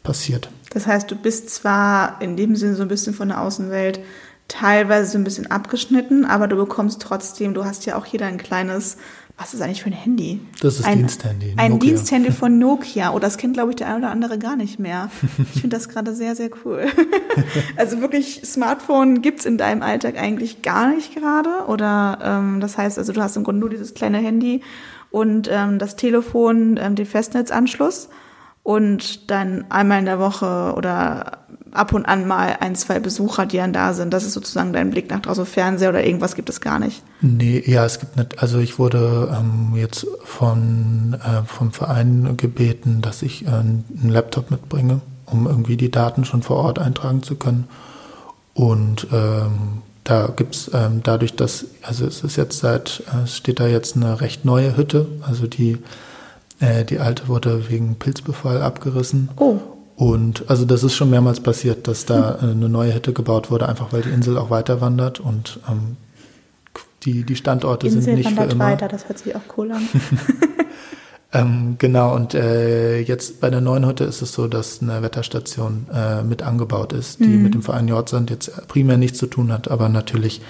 passiert. Das heißt, du bist zwar in dem Sinne so ein bisschen von der Außenwelt teilweise so ein bisschen abgeschnitten, aber du bekommst trotzdem, du hast ja auch hier dein kleines, was ist eigentlich für ein Handy? Das ist ein Diensthandy. Ein Nokia. Diensthandy von Nokia. Oh, das kennt, glaube ich, der eine oder andere gar nicht mehr. Ich finde das gerade sehr, sehr cool. also wirklich, Smartphone gibt's in deinem Alltag eigentlich gar nicht gerade. Oder ähm, das heißt, also du hast im Grunde nur dieses kleine Handy und ähm, das Telefon, ähm, den Festnetzanschluss und dann einmal in der Woche oder ab und an mal ein, zwei Besucher, die dann da sind. Das ist sozusagen dein Blick nach draußen. Fernseher oder irgendwas gibt es gar nicht. Nee, ja, es gibt nicht. Also ich wurde ähm, jetzt von, äh, vom Verein gebeten, dass ich äh, einen Laptop mitbringe, um irgendwie die Daten schon vor Ort eintragen zu können. Und ähm, da gibt's ähm, dadurch, dass, also es ist jetzt seit, äh, es steht da jetzt eine recht neue Hütte, also die, äh, die alte wurde wegen Pilzbefall abgerissen. Oh. Und also das ist schon mehrmals passiert, dass da hm. eine neue Hütte gebaut wurde, einfach weil die Insel auch weiter wandert und ähm, die, die Standorte Insel sind nicht für immer. weiter, das hört sich auch cool an. Ähm, genau, und äh, jetzt bei der neuen Hütte ist es so, dass eine Wetterstation äh, mit angebaut ist, die mhm. mit dem Verein Jordsand jetzt primär nichts zu tun hat, aber natürlich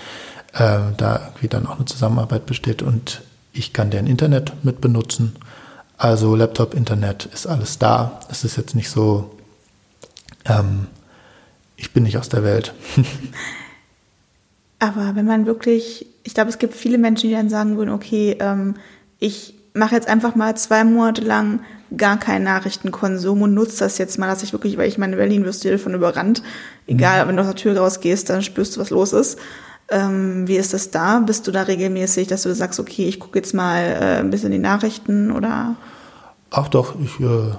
äh, da irgendwie dann auch eine Zusammenarbeit besteht und ich kann deren Internet mit benutzen. Also Laptop, Internet ist alles da. Es ist jetzt nicht so, ähm, ich bin nicht aus der Welt. aber wenn man wirklich, ich glaube, es gibt viele Menschen, die dann sagen würden, okay, ähm, ich mache jetzt einfach mal zwei Monate lang gar keinen Nachrichtenkonsum und nutze das jetzt mal, dass ich wirklich, weil ich meine, in Berlin wirst du davon überrannt. Egal, mhm. wenn du aus der Tür rausgehst, dann spürst du, was los ist. Ähm, wie ist das da? Bist du da regelmäßig, dass du sagst, okay, ich gucke jetzt mal äh, ein bisschen die Nachrichten oder? Ach doch, ich, äh,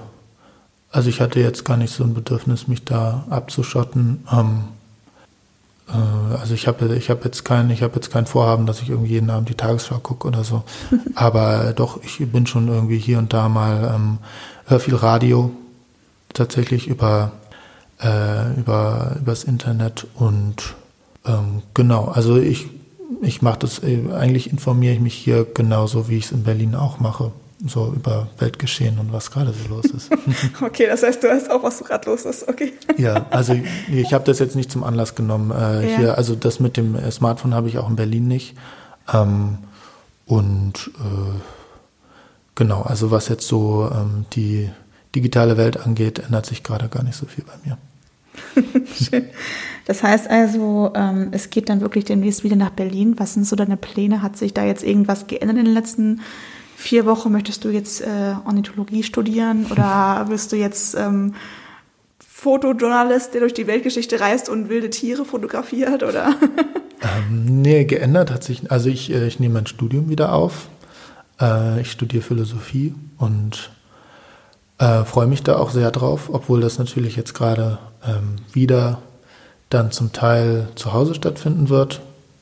also ich hatte jetzt gar nicht so ein Bedürfnis, mich da abzuschotten. Ähm, äh, also ich habe ich hab jetzt kein ich habe jetzt kein Vorhaben, dass ich irgendwie jeden Abend die Tagesschau gucke oder so. Aber doch, ich bin schon irgendwie hier und da mal ähm, höre viel Radio tatsächlich über äh, über übers Internet und ähm, genau. Also ich ich mache das äh, eigentlich informiere ich mich hier genauso wie ich es in Berlin auch mache so über Weltgeschehen und was gerade so los ist. okay, das heißt, du hast auch, was gerade los ist, okay. ja, also ich, ich habe das jetzt nicht zum Anlass genommen. Äh, ja. Hier, also das mit dem äh, Smartphone habe ich auch in Berlin nicht. Ähm, und äh, genau, also was jetzt so ähm, die digitale Welt angeht, ändert sich gerade gar nicht so viel bei mir. Schön. Das heißt also, ähm, es geht dann wirklich demnächst wieder nach Berlin. Was sind so deine Pläne? Hat sich da jetzt irgendwas geändert in den letzten Jahren? Vier Wochen möchtest du jetzt äh, Ornithologie studieren oder wirst du jetzt ähm, Fotojournalist, der durch die Weltgeschichte reist und wilde Tiere fotografiert oder? ähm, nee, geändert hat sich, also ich, äh, ich nehme mein Studium wieder auf. Äh, ich studiere Philosophie und äh, freue mich da auch sehr drauf, obwohl das natürlich jetzt gerade ähm, wieder dann zum Teil zu Hause stattfinden wird,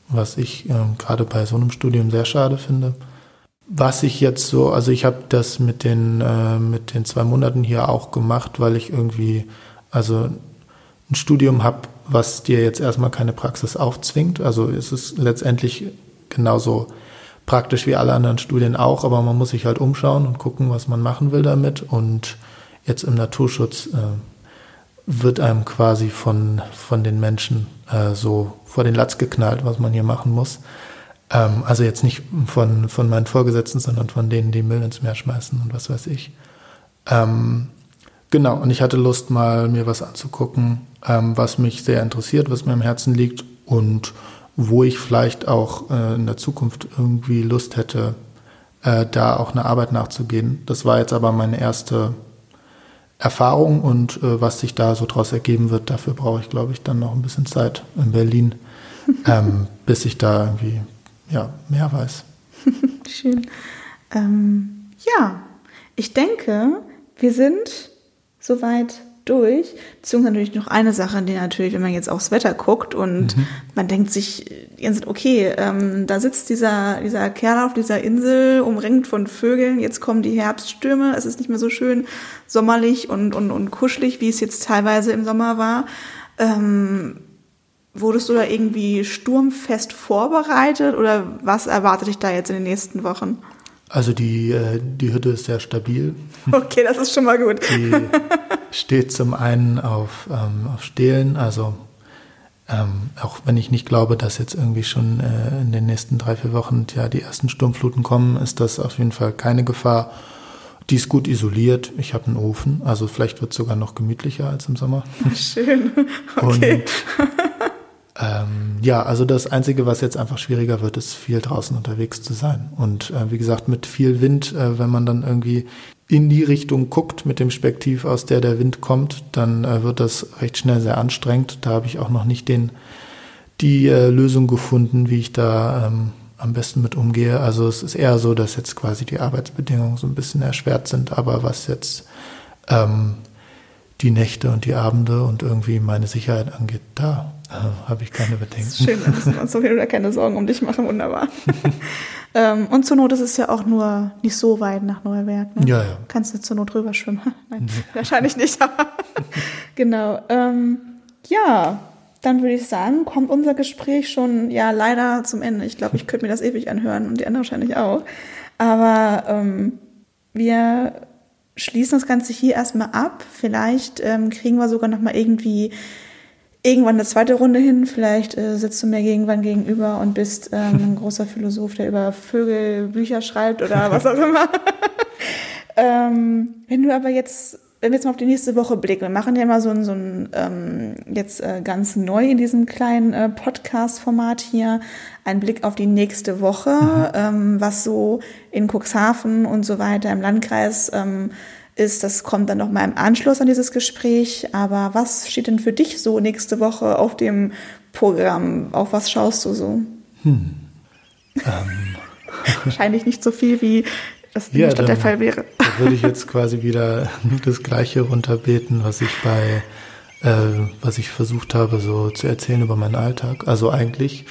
was ich äh, gerade bei so einem Studium sehr schade finde. Was ich jetzt so, also ich habe das mit den, äh, mit den zwei Monaten hier auch gemacht, weil ich irgendwie, also ein Studium habe, was dir jetzt erstmal keine Praxis aufzwingt. Also es ist letztendlich genauso praktisch wie alle anderen Studien auch, aber man muss sich halt umschauen und gucken, was man machen will damit. Und jetzt im Naturschutz äh, wird einem quasi von, von den Menschen äh, so vor den Latz geknallt, was man hier machen muss. Ähm, also jetzt nicht von, von meinen Vorgesetzten, sondern von denen, die Müll ins Meer schmeißen und was weiß ich. Ähm, genau, und ich hatte Lust, mal mir was anzugucken, ähm, was mich sehr interessiert, was mir am Herzen liegt und wo ich vielleicht auch äh, in der Zukunft irgendwie Lust hätte, äh, da auch eine Arbeit nachzugehen. Das war jetzt aber meine erste Erfahrung und äh, was sich da so draus ergeben wird, dafür brauche ich, glaube ich, dann noch ein bisschen Zeit in Berlin, ähm, bis ich da irgendwie ja, mehr weiß. Schön. Ähm, ja, ich denke, wir sind soweit durch. Beziehungsweise natürlich noch eine Sache, die natürlich, wenn man jetzt aufs Wetter guckt und mhm. man denkt sich, okay, ähm, da sitzt dieser, dieser Kerl auf dieser Insel, umringt von Vögeln, jetzt kommen die Herbststürme, es ist nicht mehr so schön sommerlich und, und, und kuschelig, wie es jetzt teilweise im Sommer war. Ähm, Wurdest du da irgendwie sturmfest vorbereitet oder was erwartet dich da jetzt in den nächsten Wochen? Also die, äh, die Hütte ist sehr stabil. Okay, das ist schon mal gut. Die steht zum einen auf, ähm, auf Stelen, also ähm, auch wenn ich nicht glaube, dass jetzt irgendwie schon äh, in den nächsten drei, vier Wochen ja die ersten Sturmfluten kommen, ist das auf jeden Fall keine Gefahr. Die ist gut isoliert. Ich habe einen Ofen, also vielleicht wird es sogar noch gemütlicher als im Sommer. Schön. Okay. Und ähm, ja, also das Einzige, was jetzt einfach schwieriger wird, ist viel draußen unterwegs zu sein. Und äh, wie gesagt, mit viel Wind, äh, wenn man dann irgendwie in die Richtung guckt mit dem Spektiv, aus der der Wind kommt, dann äh, wird das recht schnell sehr anstrengend. Da habe ich auch noch nicht den, die äh, Lösung gefunden, wie ich da ähm, am besten mit umgehe. Also es ist eher so, dass jetzt quasi die Arbeitsbedingungen so ein bisschen erschwert sind, aber was jetzt ähm, die Nächte und die Abende und irgendwie meine Sicherheit angeht, da äh, habe ich keine Bedenken. Schön, müssen wir uns auf jeden Fall keine Sorgen um dich machen, wunderbar. ähm, und zur Not ist es ja auch nur nicht so weit nach Neuwerk. Ne? Ja, ja. Kannst du zur Not drüber schwimmen? Nein, nee. wahrscheinlich nicht. genau. Ähm, ja, dann würde ich sagen, kommt unser Gespräch schon ja leider zum Ende. Ich glaube, ich könnte mir das ewig anhören und die anderen wahrscheinlich auch. Aber ähm, wir schließen das Ganze hier erstmal ab. Vielleicht ähm, kriegen wir sogar noch mal irgendwie irgendwann eine zweite Runde hin. Vielleicht äh, sitzt du mir irgendwann gegenüber und bist ähm, ein großer Philosoph, der über Vögel Bücher schreibt oder was auch immer. ähm, wenn du aber jetzt wenn wir jetzt mal auf die nächste Woche blicken, wir machen ja immer so ein, so ein ähm, jetzt äh, ganz neu in diesem kleinen äh, Podcast-Format hier, einen Blick auf die nächste Woche, mhm. ähm, was so in Cuxhaven und so weiter im Landkreis ähm, ist. Das kommt dann noch mal im Anschluss an dieses Gespräch. Aber was steht denn für dich so nächste Woche auf dem Programm? Auf was schaust du so? Hm. Ähm. Wahrscheinlich nicht so viel, wie das ja, Stadt der Fall wäre. Da würde ich jetzt quasi wieder das Gleiche runterbeten, was ich bei, äh, was ich versucht habe, so zu erzählen über meinen Alltag. Also eigentlich,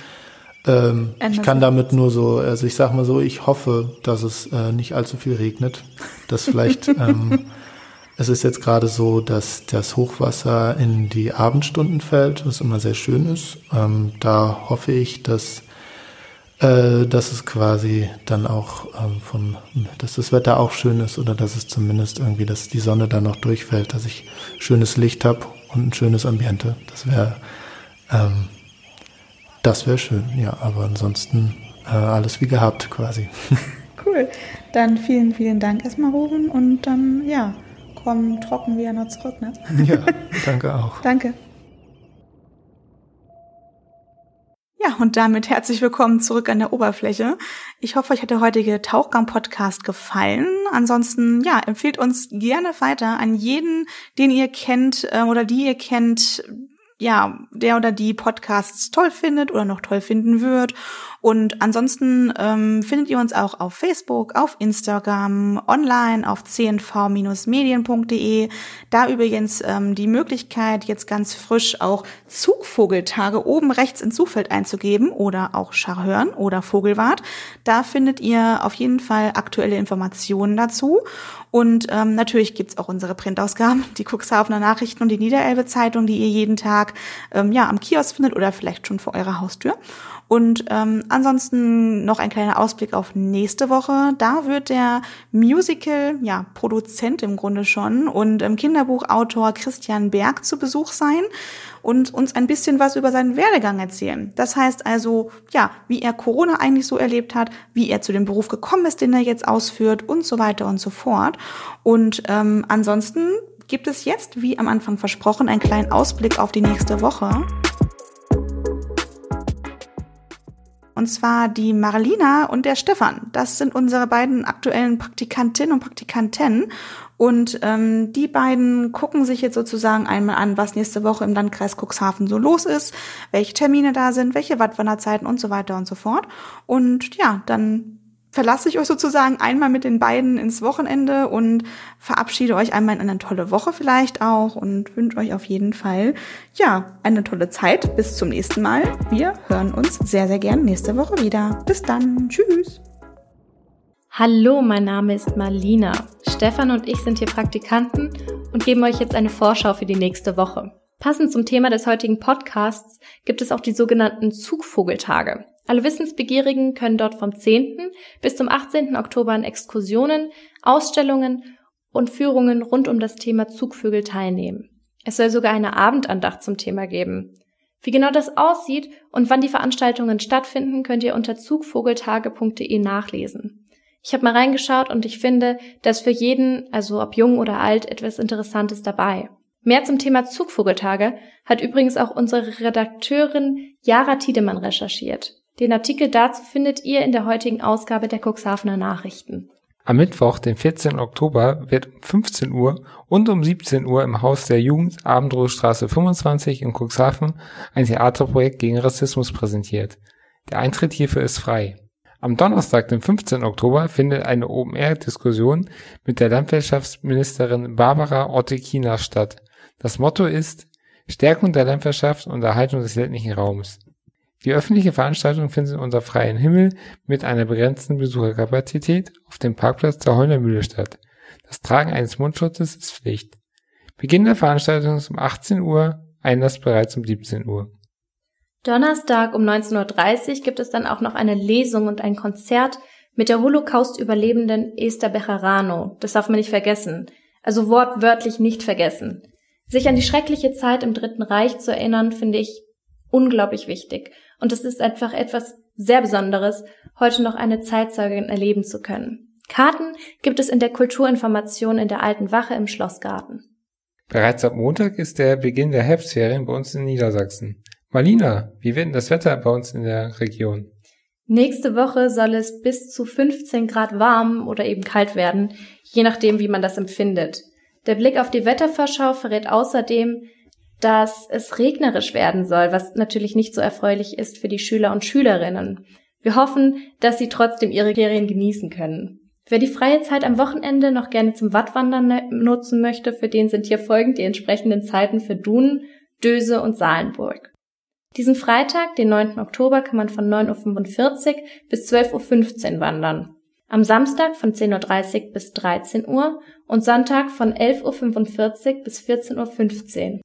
ähm, ich kann damit nur so, also ich sag mal so, ich hoffe, dass es äh, nicht allzu viel regnet. Dass vielleicht, ähm, es ist jetzt gerade so, dass das Hochwasser in die Abendstunden fällt, was immer sehr schön ist. Ähm, da hoffe ich, dass äh, dass es quasi dann auch ähm, vom, dass das Wetter auch schön ist oder dass es zumindest irgendwie, dass die Sonne dann noch durchfällt, dass ich schönes Licht habe und ein schönes Ambiente. Das wäre, ähm, das wäre schön, ja. Aber ansonsten äh, alles wie gehabt quasi. Cool. Dann vielen, vielen Dank erstmal, Ruben. Und dann, ja, kommen trocken wieder noch zurück, ne? Ja, danke auch. danke. Ja, und damit herzlich willkommen zurück an der Oberfläche. Ich hoffe, euch hat der heutige Tauchgang-Podcast gefallen. Ansonsten, ja, empfehlt uns gerne weiter an jeden, den ihr kennt äh, oder die ihr kennt, ja, der oder die Podcasts toll findet oder noch toll finden wird. Und ansonsten ähm, findet ihr uns auch auf Facebook, auf Instagram, online auf cnv-medien.de. Da übrigens ähm, die Möglichkeit, jetzt ganz frisch auch Zugvogeltage oben rechts ins Suchfeld einzugeben oder auch Scharhörn oder Vogelwart. Da findet ihr auf jeden Fall aktuelle Informationen dazu. Und ähm, natürlich gibt's auch unsere Printausgaben, die Cuxhavener Nachrichten und die Niederelbe Zeitung, die ihr jeden Tag ähm, ja am Kiosk findet oder vielleicht schon vor eurer Haustür. Und ähm, ansonsten noch ein kleiner Ausblick auf nächste Woche. Da wird der Musical, ja, Produzent im Grunde schon und ähm, Kinderbuchautor Christian Berg zu Besuch sein und uns ein bisschen was über seinen Werdegang erzählen. Das heißt also, ja, wie er Corona eigentlich so erlebt hat, wie er zu dem Beruf gekommen ist, den er jetzt ausführt und so weiter und so fort. Und ähm, ansonsten gibt es jetzt, wie am Anfang versprochen, einen kleinen Ausblick auf die nächste Woche. Und zwar die Marlina und der Stefan. Das sind unsere beiden aktuellen Praktikantinnen und Praktikanten. Und ähm, die beiden gucken sich jetzt sozusagen einmal an, was nächste Woche im Landkreis Cuxhaven so los ist, welche Termine da sind, welche Wattwanderzeiten und so weiter und so fort. Und ja, dann verlasse ich euch sozusagen einmal mit den beiden ins Wochenende und verabschiede euch einmal in eine tolle Woche vielleicht auch und wünsche euch auf jeden Fall, ja, eine tolle Zeit. Bis zum nächsten Mal. Wir hören uns sehr, sehr gern nächste Woche wieder. Bis dann. Tschüss. Hallo, mein Name ist Marlina. Stefan und ich sind hier Praktikanten und geben euch jetzt eine Vorschau für die nächste Woche. Passend zum Thema des heutigen Podcasts gibt es auch die sogenannten Zugvogeltage. Alle Wissensbegierigen können dort vom 10. bis zum 18. Oktober an Exkursionen, Ausstellungen und Führungen rund um das Thema Zugvögel teilnehmen. Es soll sogar eine Abendandacht zum Thema geben. Wie genau das aussieht und wann die Veranstaltungen stattfinden, könnt ihr unter zugvogeltage.de nachlesen. Ich habe mal reingeschaut und ich finde, dass für jeden, also ob jung oder alt, etwas Interessantes dabei. Mehr zum Thema Zugvogeltage hat übrigens auch unsere Redakteurin Jara Tiedemann recherchiert. Den Artikel dazu findet ihr in der heutigen Ausgabe der Cuxhavener Nachrichten. Am Mittwoch, den 14. Oktober, wird um 15 Uhr und um 17 Uhr im Haus der Jugend Abendrohstraße 25 in Cuxhaven ein Theaterprojekt gegen Rassismus präsentiert. Der Eintritt hierfür ist frei. Am Donnerstag, den 15. Oktober, findet eine Open-Air-Diskussion mit der Landwirtschaftsministerin Barbara Ottekina statt. Das Motto ist Stärkung der Landwirtschaft und Erhaltung des ländlichen Raums. Die öffentliche Veranstaltung findet unter freiem Himmel mit einer begrenzten Besucherkapazität auf dem Parkplatz der Heuner Mühle statt. Das Tragen eines Mundschutzes ist Pflicht. Beginn der Veranstaltung ist um 18 Uhr, Einlass bereits um 17 Uhr. Donnerstag um 19.30 Uhr gibt es dann auch noch eine Lesung und ein Konzert mit der Holocaust-Überlebenden Esther Bejarano. Das darf man nicht vergessen. Also wortwörtlich nicht vergessen. Sich an die schreckliche Zeit im Dritten Reich zu erinnern, finde ich unglaublich wichtig. Und es ist einfach etwas sehr Besonderes, heute noch eine Zeitzeugin erleben zu können. Karten gibt es in der Kulturinformation in der Alten Wache im Schlossgarten. Bereits ab Montag ist der Beginn der Herbstferien bei uns in Niedersachsen. Marlina, wie wird denn das Wetter bei uns in der Region? Nächste Woche soll es bis zu 15 Grad warm oder eben kalt werden, je nachdem, wie man das empfindet. Der Blick auf die Wettervorschau verrät außerdem, dass es regnerisch werden soll, was natürlich nicht so erfreulich ist für die Schüler und Schülerinnen. Wir hoffen, dass sie trotzdem ihre Ferien genießen können. Wer die freie Zeit am Wochenende noch gerne zum Wattwandern ne-, nutzen möchte, für den sind hier folgend die entsprechenden Zeiten für Dunen, Döse und Salenburg. Diesen Freitag, den 9. Oktober, kann man von 9.45 Uhr bis 12.15 Uhr wandern. Am Samstag von 10.30 Uhr bis 13 Uhr und Sonntag von 11.45 Uhr bis 14.15 Uhr.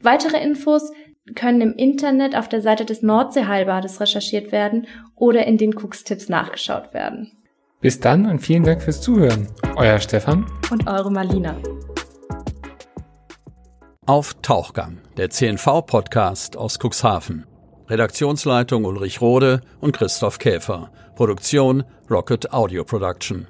Weitere Infos können im Internet auf der Seite des Nordseeheilbades recherchiert werden oder in den Cooks-Tipps nachgeschaut werden. Bis dann und vielen Dank fürs Zuhören. Euer Stefan und eure Marlina. Auf Tauchgang, der CNV-Podcast aus Cuxhaven. Redaktionsleitung Ulrich Rode und Christoph Käfer. Produktion Rocket Audio Production.